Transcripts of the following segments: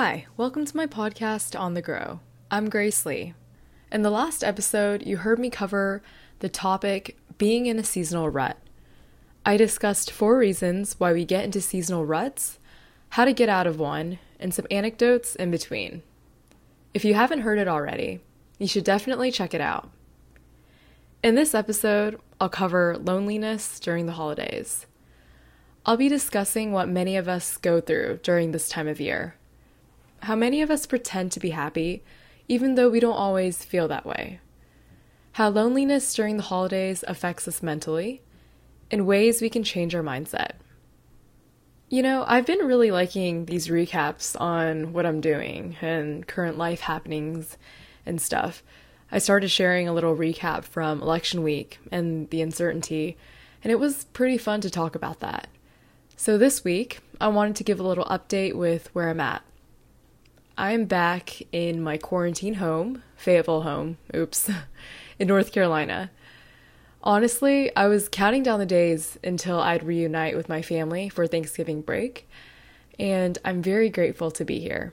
Hi, welcome to my podcast On the Grow. I'm Grace Lee. In the last episode, you heard me cover the topic being in a seasonal rut. I discussed four reasons why we get into seasonal ruts, how to get out of one, and some anecdotes in between. If you haven't heard it already, you should definitely check it out. In this episode, I'll cover loneliness during the holidays. I'll be discussing what many of us go through during this time of year how many of us pretend to be happy, even though we don't always feel that way. How loneliness during the holidays affects us mentally, and ways we can change our mindset. You know, I've been really liking these recaps on what I'm doing and current life happenings and stuff. I started sharing a little recap from election week and the uncertainty, and it was pretty fun to talk about that. So this week, I wanted to give a little update with where I'm at. I'm back in my quarantine home, Fayetteville home, oops, in North Carolina. Honestly, I was counting down the days until I'd reunite with my family for Thanksgiving break, and I'm very grateful to be here.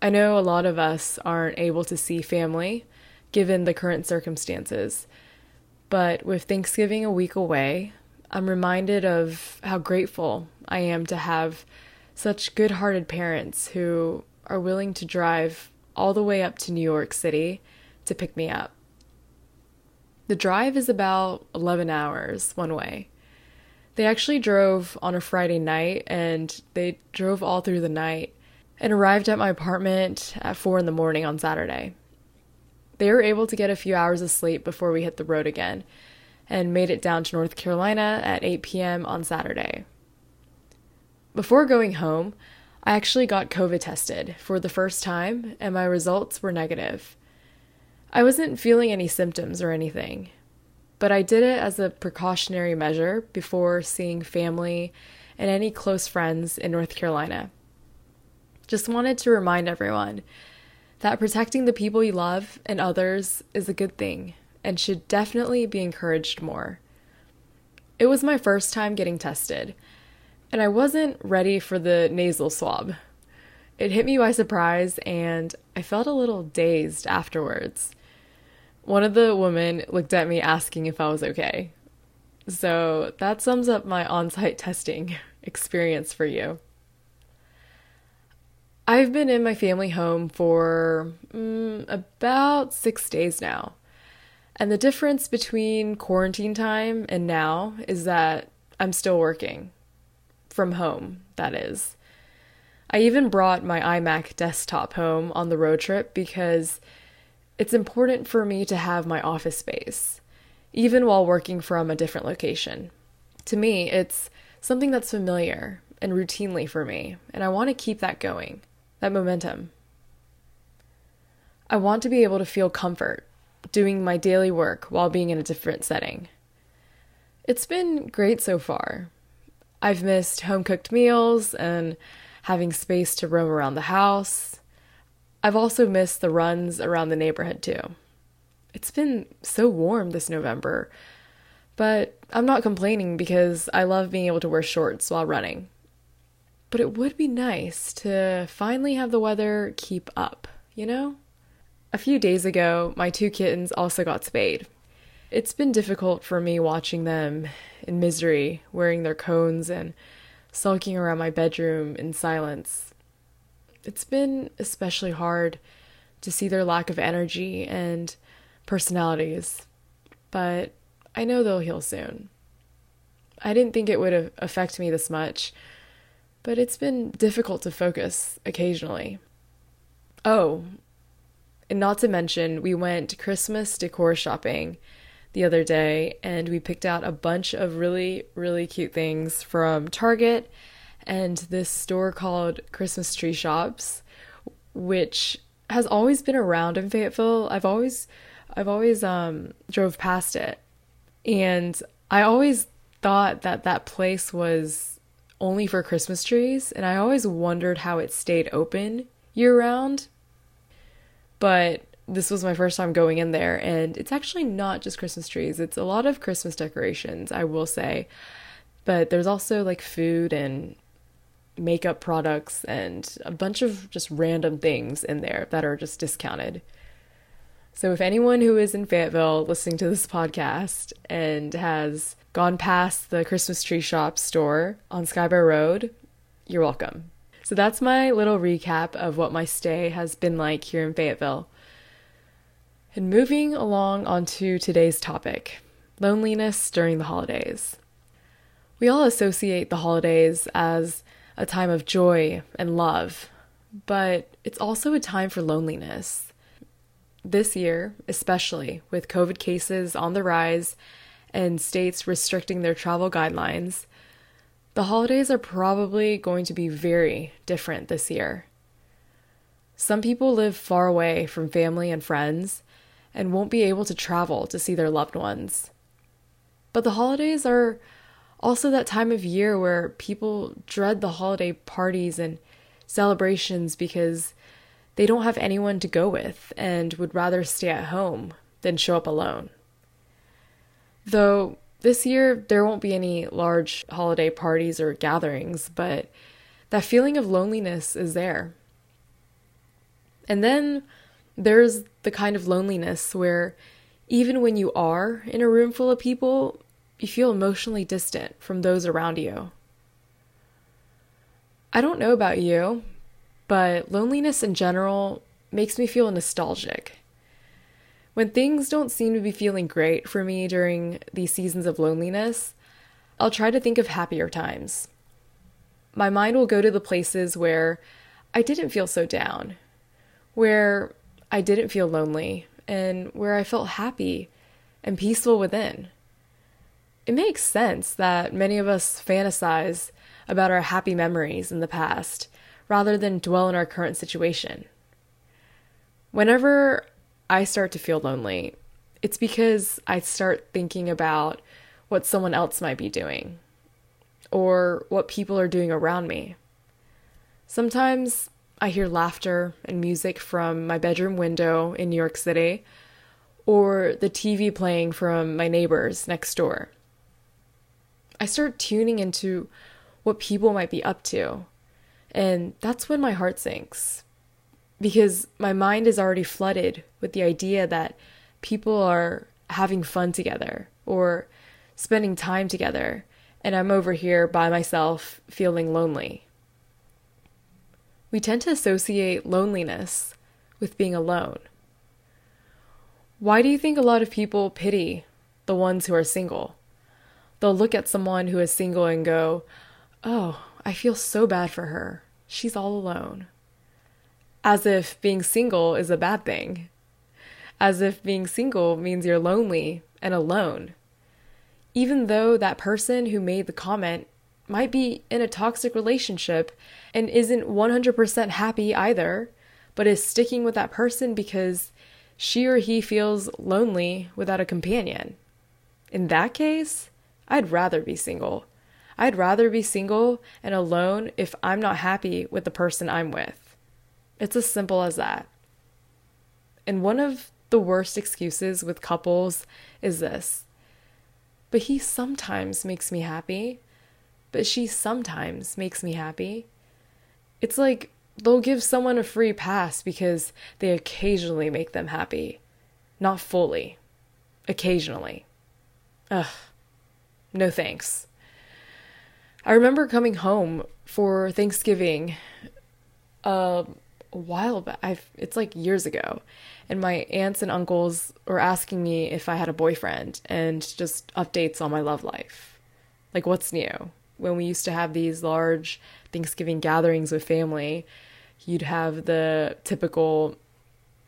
I know a lot of us aren't able to see family given the current circumstances, but with Thanksgiving a week away, I'm reminded of how grateful I am to have such good hearted parents who are willing to drive all the way up to New York City to pick me up. The drive is about 11 hours one way. They actually drove on a Friday night and they drove all through the night and arrived at my apartment at 4 in the morning on Saturday. They were able to get a few hours of sleep before we hit the road again and made it down to North Carolina at 8 p.m. on Saturday. Before going home, I actually got COVID tested for the first time, and my results were negative. I wasn't feeling any symptoms or anything, but I did it as a precautionary measure before seeing family and any close friends in North Carolina. Just wanted to remind everyone that protecting the people you love and others is a good thing and should definitely be encouraged more. It was my first time getting tested and I wasn't ready for the nasal swab. It hit me by surprise, and I felt a little dazed afterwards. One of the women looked at me asking if I was okay. So that sums up my on site testing experience for you. I've been in my family home for mm, about six days now. And the difference between quarantine time and now is that I'm still working from home, that is. I even brought my iMac desktop home on the road trip because it's important for me to have my office space, even while working from a different location. To me, it's something that's familiar and routinely for me, and I want to keep that going, that momentum. I want to be able to feel comfort doing my daily work while being in a different setting. It's been great so far, I've missed home cooked meals and having space to roam around the house. I've also missed the runs around the neighborhood too. It's been so warm this November, but I'm not complaining because I love being able to wear shorts while running. But it would be nice to finally have the weather keep up, you know? A few days ago, my two kittens also got spayed. It's been difficult for me watching them in misery, wearing their cones and sulking around my bedroom in silence. It's been especially hard to see their lack of energy and personalities, but I know they'll heal soon. I didn't think it would affect me this much, but it's been difficult to focus occasionally. Oh, and not to mention, we went Christmas decor shopping the other day and we picked out a bunch of really, really cute things from Target and this store called Christmas Tree Shops, which has always been around in Fayetteville. I've always I've always um drove past it. And I always thought that that place was only for Christmas trees and I always wondered how it stayed open year round. But this was my first time going in there, and it's actually not just Christmas trees, it's a lot of Christmas decorations, I will say. But there's also like food and makeup products and a bunch of just random things in there that are just discounted. So, if anyone who is in Fayetteville listening to this podcast and has gone past the Christmas tree shop store on Skibo Road, you're welcome. So, that's my little recap of what my stay has been like here in Fayetteville. And moving along onto today's topic loneliness during the holidays. We all associate the holidays as a time of joy and love, but it's also a time for loneliness. This year, especially with COVID cases on the rise and states restricting their travel guidelines, the holidays are probably going to be very different this year. Some people live far away from family and friends and won't be able to travel to see their loved ones. But the holidays are also that time of year where people dread the holiday parties and celebrations because they don't have anyone to go with and would rather stay at home than show up alone. Though this year there won't be any large holiday parties or gatherings, but that feeling of loneliness is there. And then there's the kind of loneliness where even when you are in a room full of people, you feel emotionally distant from those around you. I don't know about you, but loneliness in general makes me feel nostalgic. When things don't seem to be feeling great for me during these seasons of loneliness, I'll try to think of happier times. My mind will go to the places where I didn't feel so down, where I didn't feel lonely, and where I felt happy and peaceful within. It makes sense that many of us fantasize about our happy memories in the past rather than dwell in our current situation. Whenever I start to feel lonely, it's because I start thinking about what someone else might be doing or what people are doing around me. Sometimes I hear laughter and music from my bedroom window in New York City or the TV playing from my neighbors next door. I start tuning into what people might be up to. And that's when my heart sinks. Because my mind is already flooded with the idea that people are having fun together or spending time together, and I'm over here by myself feeling lonely. We tend to associate loneliness with being alone. Why do you think a lot of people pity the ones who are single? they'll look at someone who is single and go, Oh, I feel so bad for her. She's all alone. As if being single is a bad thing. As if being single means you're lonely and alone. Even though that person who made the comment might be in a toxic relationship and isn't 100% happy either, but is sticking with that person because she or he feels lonely without a companion. In that case, I'd rather be single. I'd rather be single and alone if I'm not happy with the person I'm with. It's as simple as that. And one of the worst excuses with couples is this but he sometimes makes me happy, but she sometimes makes me happy. It's like they'll give someone a free pass because they occasionally make them happy, not fully, occasionally. Ugh no thanks. I remember coming home for Thanksgiving uh, a while back. I've, it's like years ago. And my aunts and uncles were asking me if I had a boyfriend and just updates on my love life. Like, what's new? When we used to have these large Thanksgiving gatherings with family, you'd have the typical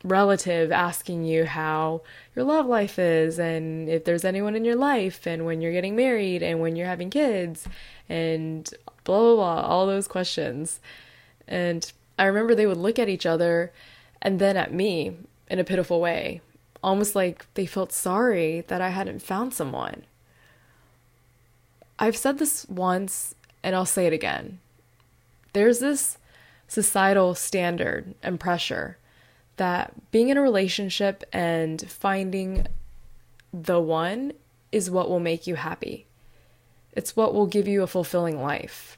relative asking you how your love life is and if there's anyone in your life and when you're getting married and when you're having kids and blah blah blah all those questions. And i remember they would look at each other and then at me in a pitiful way almost like they felt sorry that i hadn't found someone i've said this once and i'll say it again there's this societal standard and pressure that being in a relationship and finding the one is what will make you happy. It's what will give you a fulfilling life.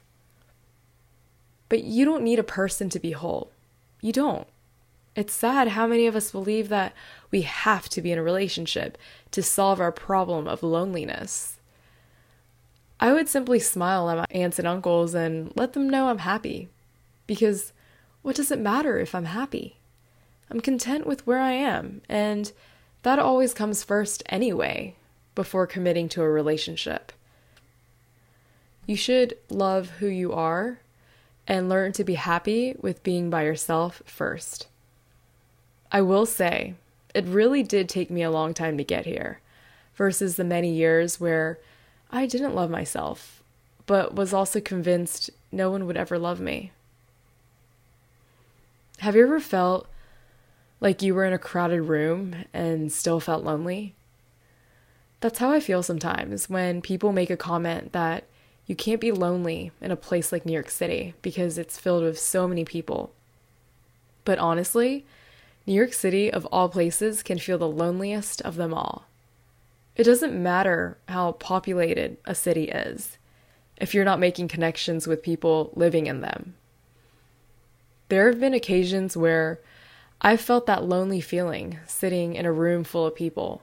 But you don't need a person to be whole. You don't. It's sad how many of us believe that we have to be in a relationship to solve our problem of loneliness. I would simply smile at my aunts and uncles and let them know I'm happy. Because what does it matter if I'm happy? I'm content with where I am, and that always comes first anyway, before committing to a relationship. You should love who you are and learn to be happy with being by yourself first. I will say, it really did take me a long time to get here, versus the many years where I didn't love myself, but was also convinced no one would ever love me. Have you ever felt like you were in a crowded room and still felt lonely? That's how I feel sometimes when people make a comment that you can't be lonely in a place like New York City because it's filled with so many people. But honestly, New York City, of all places, can feel the loneliest of them all. It doesn't matter how populated a city is if you're not making connections with people living in them. There have been occasions where I've felt that lonely feeling sitting in a room full of people.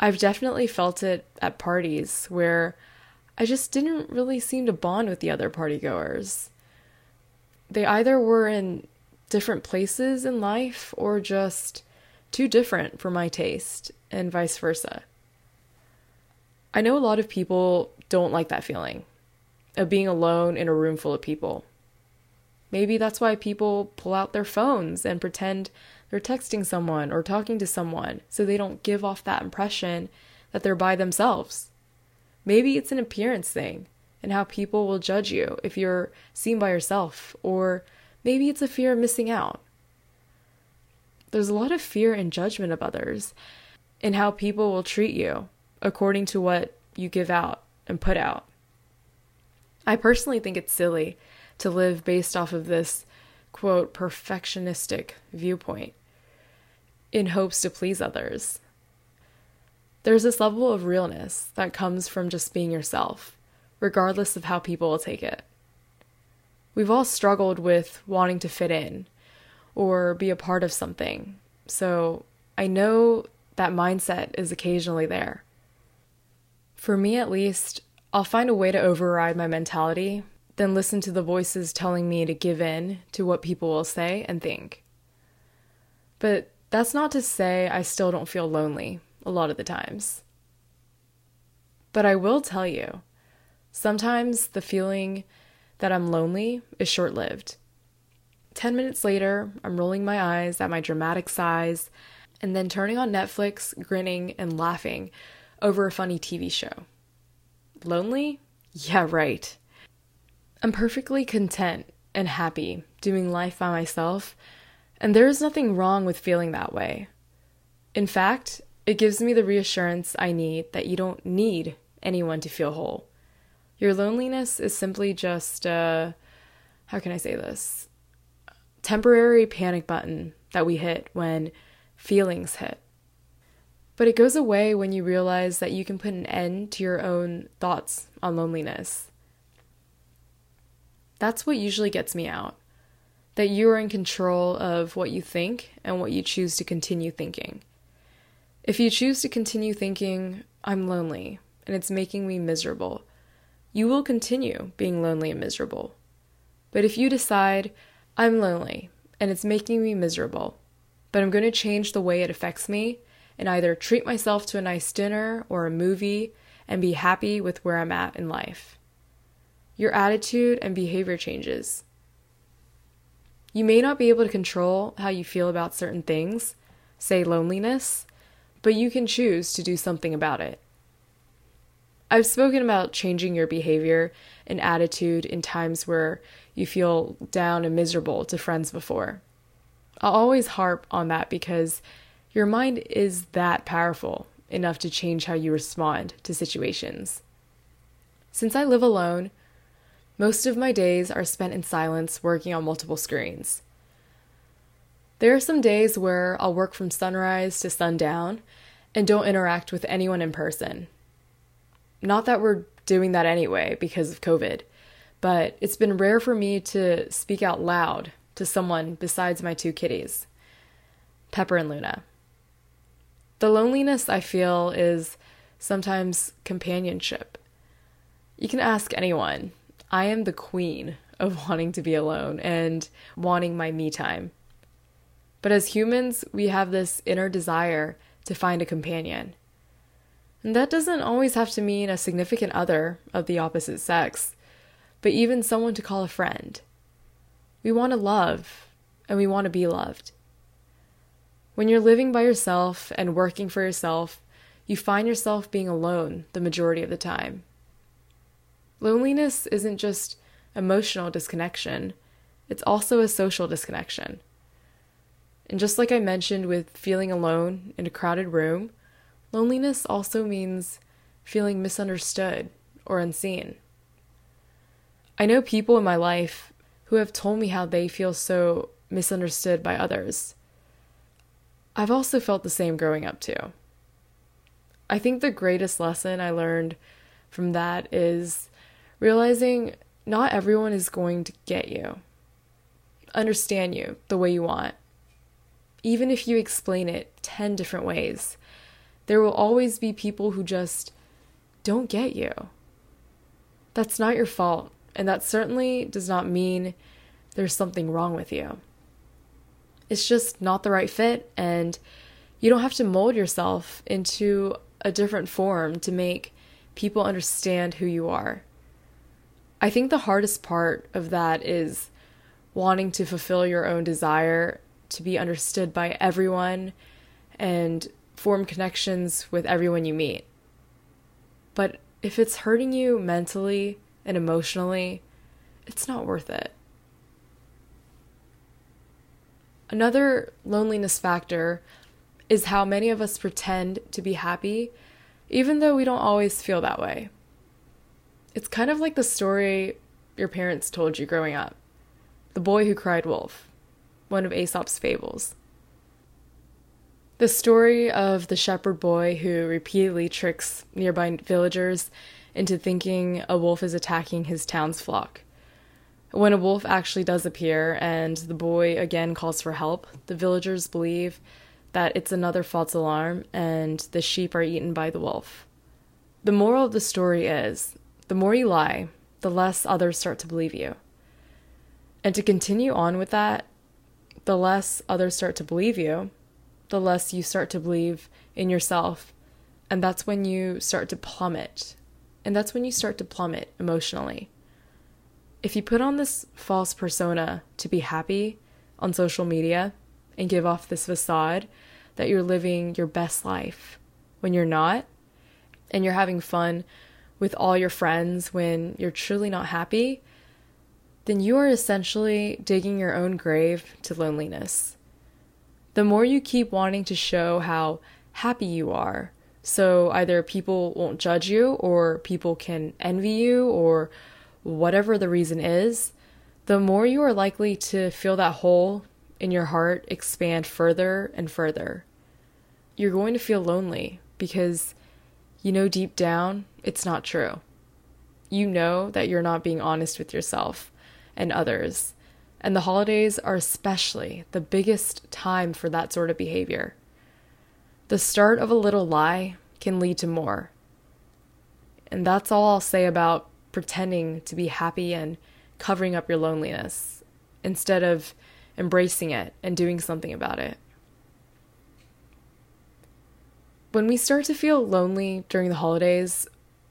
I've definitely felt it at parties where I just didn't really seem to bond with the other partygoers. They either were in different places in life or just too different for my taste, and vice versa. I know a lot of people don't like that feeling of being alone in a room full of people. Maybe that's why people pull out their phones and pretend they're texting someone or talking to someone so they don't give off that impression that they're by themselves. Maybe it's an appearance thing and how people will judge you if you're seen by yourself, or maybe it's a fear of missing out. There's a lot of fear and judgment of others and how people will treat you according to what you give out and put out. I personally think it's silly to live based off of this, quote, perfectionistic viewpoint in hopes to please others. There's this level of realness that comes from just being yourself, regardless of how people will take it. We've all struggled with wanting to fit in or be a part of something, so I know that mindset is occasionally there. For me, at least, I'll find a way to override my mentality, then listen to the voices telling me to give in to what people will say and think. But that's not to say I still don't feel lonely a lot of the times. But I will tell you, sometimes the feeling that I'm lonely is short lived. 10 minutes later, I'm rolling my eyes at my dramatic sighs and then turning on Netflix, grinning and laughing over a funny TV show. Lonely? Yeah, right. I'm perfectly content and happy doing life by myself, and there is nothing wrong with feeling that way. In fact, it gives me the reassurance I need that you don't need anyone to feel whole. Your loneliness is simply just a, how can I say this? Temporary panic button that we hit when feelings hit. But it goes away when you realize that you can put an end to your own thoughts on loneliness. That's what usually gets me out. That you are in control of what you think and what you choose to continue thinking. If you choose to continue thinking, I'm lonely and it's making me miserable, you will continue being lonely and miserable. But if you decide, I'm lonely and it's making me miserable, but I'm going to change the way it affects me and either treat myself to a nice dinner or a movie and be happy with where I'm at in life. Your attitude and behavior changes. You may not be able to control how you feel about certain things, say loneliness, but you can choose to do something about it. I've spoken about changing your behavior and attitude in times where you feel down and miserable to friends before. I'll always harp on that because your mind is that powerful enough to change how you respond to situations. Since I live alone, most of my days are spent in silence working on multiple screens. There are some days where I'll work from sunrise to sundown and don't interact with anyone in person. Not that we're doing that anyway because of COVID, but it's been rare for me to speak out loud to someone besides my two kitties, Pepper and Luna. The loneliness I feel is sometimes companionship. You can ask anyone. I am the queen of wanting to be alone and wanting my me time. But as humans, we have this inner desire to find a companion. And that doesn't always have to mean a significant other of the opposite sex, but even someone to call a friend. We want to love, and we want to be loved. When you're living by yourself and working for yourself, you find yourself being alone the majority of the time. Loneliness isn't just emotional disconnection, it's also a social disconnection. And just like I mentioned with feeling alone in a crowded room, loneliness also means feeling misunderstood or unseen. I know people in my life who have told me how they feel so misunderstood by others. I've also felt the same growing up too. I think the greatest lesson I learned from that is realizing not everyone is going to get you, understand you the way you want. Even if you explain it 10 different ways, there will always be people who just don't get you. That's not your fault, and that certainly does not mean there's something wrong with you. It's just not the right fit, and you don't have to mold yourself into a different form to make people understand who you are. I think the hardest part of that is wanting to fulfill your own desire to be understood by everyone and form connections with everyone you meet. But if it's hurting you mentally and emotionally, it's not worth it. Another loneliness factor is how many of us pretend to be happy, even though we don't always feel that way. It's kind of like the story your parents told you growing up The Boy Who Cried Wolf, one of Aesop's fables. The story of the shepherd boy who repeatedly tricks nearby villagers into thinking a wolf is attacking his town's flock. When a wolf actually does appear and the boy again calls for help, the villagers believe that it's another false alarm and the sheep are eaten by the wolf. The moral of the story is the more you lie, the less others start to believe you. And to continue on with that, the less others start to believe you, the less you start to believe in yourself. And that's when you start to plummet. And that's when you start to plummet emotionally. If you put on this false persona to be happy on social media and give off this facade that you're living your best life when you're not, and you're having fun with all your friends when you're truly not happy, then you are essentially digging your own grave to loneliness. The more you keep wanting to show how happy you are, so either people won't judge you, or people can envy you, or whatever the reason is, the more you are likely to feel that hole in your heart expand further and further. You're going to feel lonely because you know deep down it's not true. You know that you're not being honest with yourself and others. And the holidays are especially the biggest time for that sort of behavior. The start of a little lie can lead to more. And that's all I'll say about pretending to be happy and covering up your loneliness instead of embracing it and doing something about it. When we start to feel lonely during the holidays,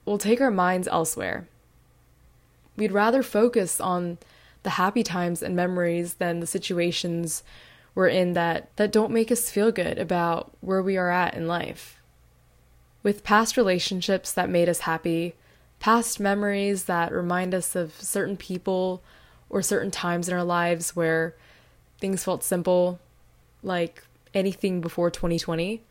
we'll take our minds elsewhere. We'd rather focus on the happy times and memories than the situations we're in that, that don't make us feel good about where we are at in life. With past relationships that made us happy, past memories that remind us of certain people or certain times in our lives where things felt simple, like anything before 2020,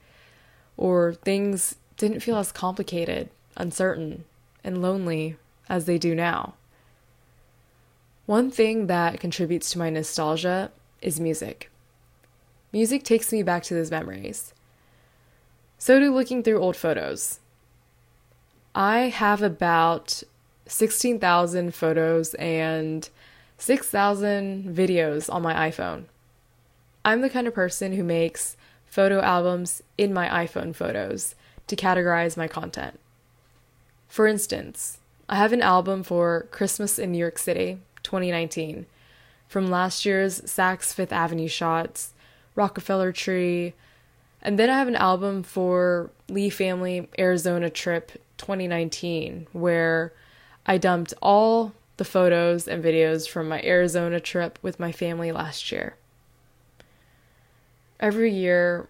or things didn't feel as complicated, uncertain, and lonely as they do now. One thing that contributes to my nostalgia is music. Music takes me back to those memories. So do looking through old photos. I have about 16,000 photos and 6,000 videos on my iPhone. I'm the kind of person who makes photo albums in my iPhone photos to categorize my content. For instance, I have an album for Christmas in New York City 2019 from last year's Saks Fifth Avenue shots, Rockefeller Tree, and then I have an album for Lee Family Arizona Trip 2019 where I dumped all the photos and videos from my Arizona trip with my family last year. Every year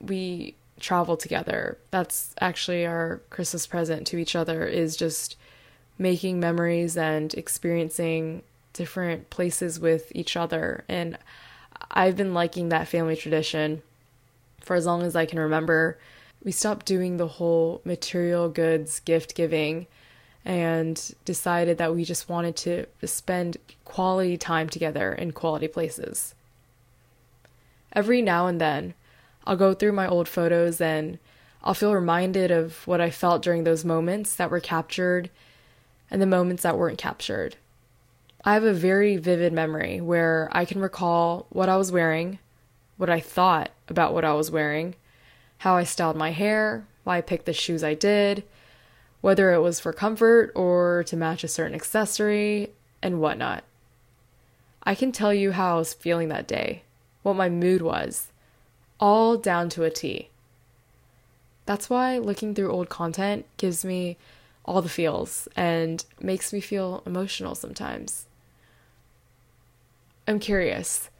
we travel together. That's actually our Christmas present to each other is just making memories and experiencing different places with each other. And I've been liking that family tradition for as long as I can remember. We stopped doing the whole material goods gift giving and decided that we just wanted to spend quality time together in quality places. Every now and then, I'll go through my old photos and I'll feel reminded of what I felt during those moments that were captured and the moments that weren't captured. I have a very vivid memory where I can recall what I was wearing, what I thought about what I was wearing, how I styled my hair, why I picked the shoes I did, whether it was for comfort or to match a certain accessory, and whatnot. I can tell you how I was feeling that day, what my mood was, all down to a T. That's why looking through old content gives me all the feels and makes me feel emotional sometimes. I'm curious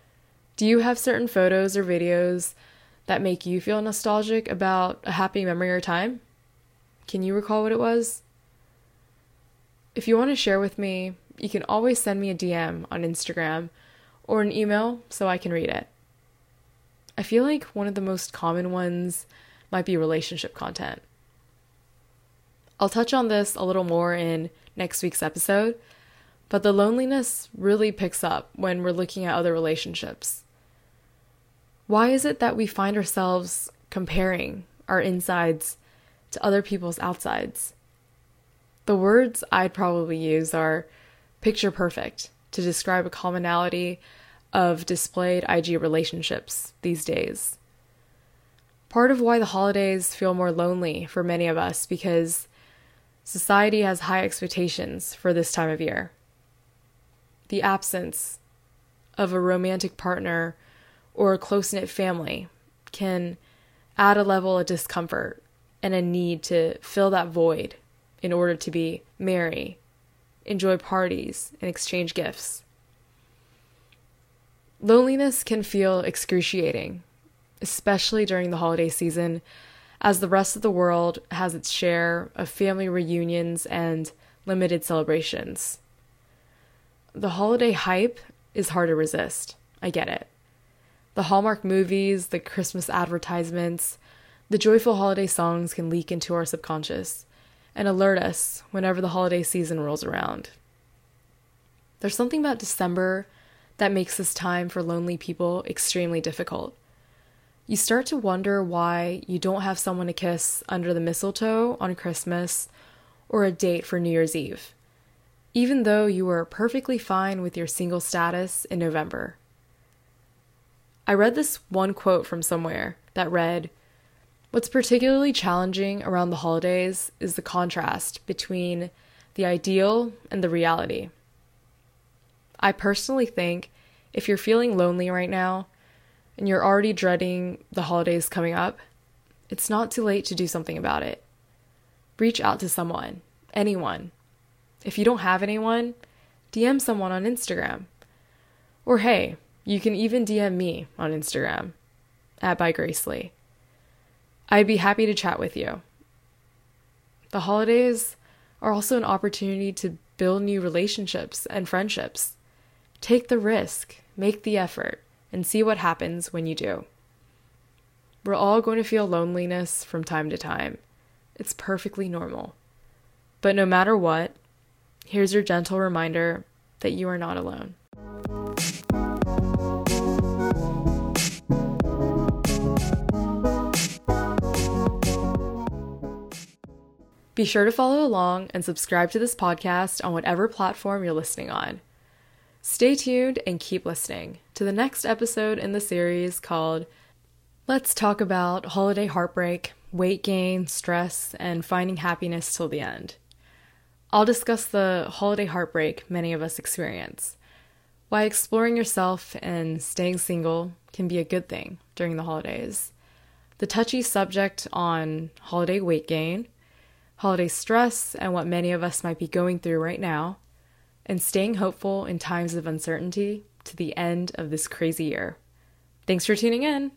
do you have certain photos or videos that make you feel nostalgic about a happy memory or time? Can you recall what it was? If you want to share with me, you can always send me a DM on Instagram or an email so I can read it. I feel like one of the most common ones might be relationship content. I'll touch on this a little more in next week's episode, but the loneliness really picks up when we're looking at other relationships. Why is it that we find ourselves comparing our insides to other people's outsides? The words I'd probably use are picture perfect to describe a commonality of displayed IG relationships these days. Part of why the holidays feel more lonely for many of us because Society has high expectations for this time of year. The absence of a romantic partner or a close knit family can add a level of discomfort and a need to fill that void in order to be merry, enjoy parties, and exchange gifts. Loneliness can feel excruciating, especially during the holiday season as the rest of the world has its share of family reunions and limited celebrations. The holiday hype is hard to resist. I get it. The Hallmark movies, the Christmas advertisements, the joyful holiday songs can leak into our subconscious and alert us whenever the holiday season rolls around. There's something about December that makes this time for lonely people extremely difficult you start to wonder why you don't have someone to kiss under the mistletoe on Christmas or a date for New Year's Eve, even though you were perfectly fine with your single status in November. I read this one quote from somewhere that read, What's particularly challenging around the holidays is the contrast between the ideal and the reality. I personally think if you're feeling lonely right now, and you're already dreading the holidays coming up, it's not too late to do something about it. Reach out to someone, anyone. If you don't have anyone, DM someone on Instagram. Or hey, you can even DM me on Instagram at by. I'd be happy to chat with you. The holidays are also an opportunity to build new relationships and friendships. Take the risk, make the effort and see what happens when you do. We're all going to feel loneliness from time to time. It's perfectly normal. But no matter what, here's your gentle reminder that you are not alone. Be sure to follow along and subscribe to this podcast on whatever platform you're listening on. Stay tuned and keep listening to the next episode in the series called Let's Talk About Holiday Heartbreak, Weight Gain, Stress, and Finding Happiness Till the End. I'll discuss the holiday heartbreak many of us experience, why exploring yourself and staying single can be a good thing during the holidays, the touchy subject on holiday weight gain, holiday stress, and what many of us might be going through right now and staying hopeful in times of uncertainty to the end of this crazy year. Thanks for tuning in.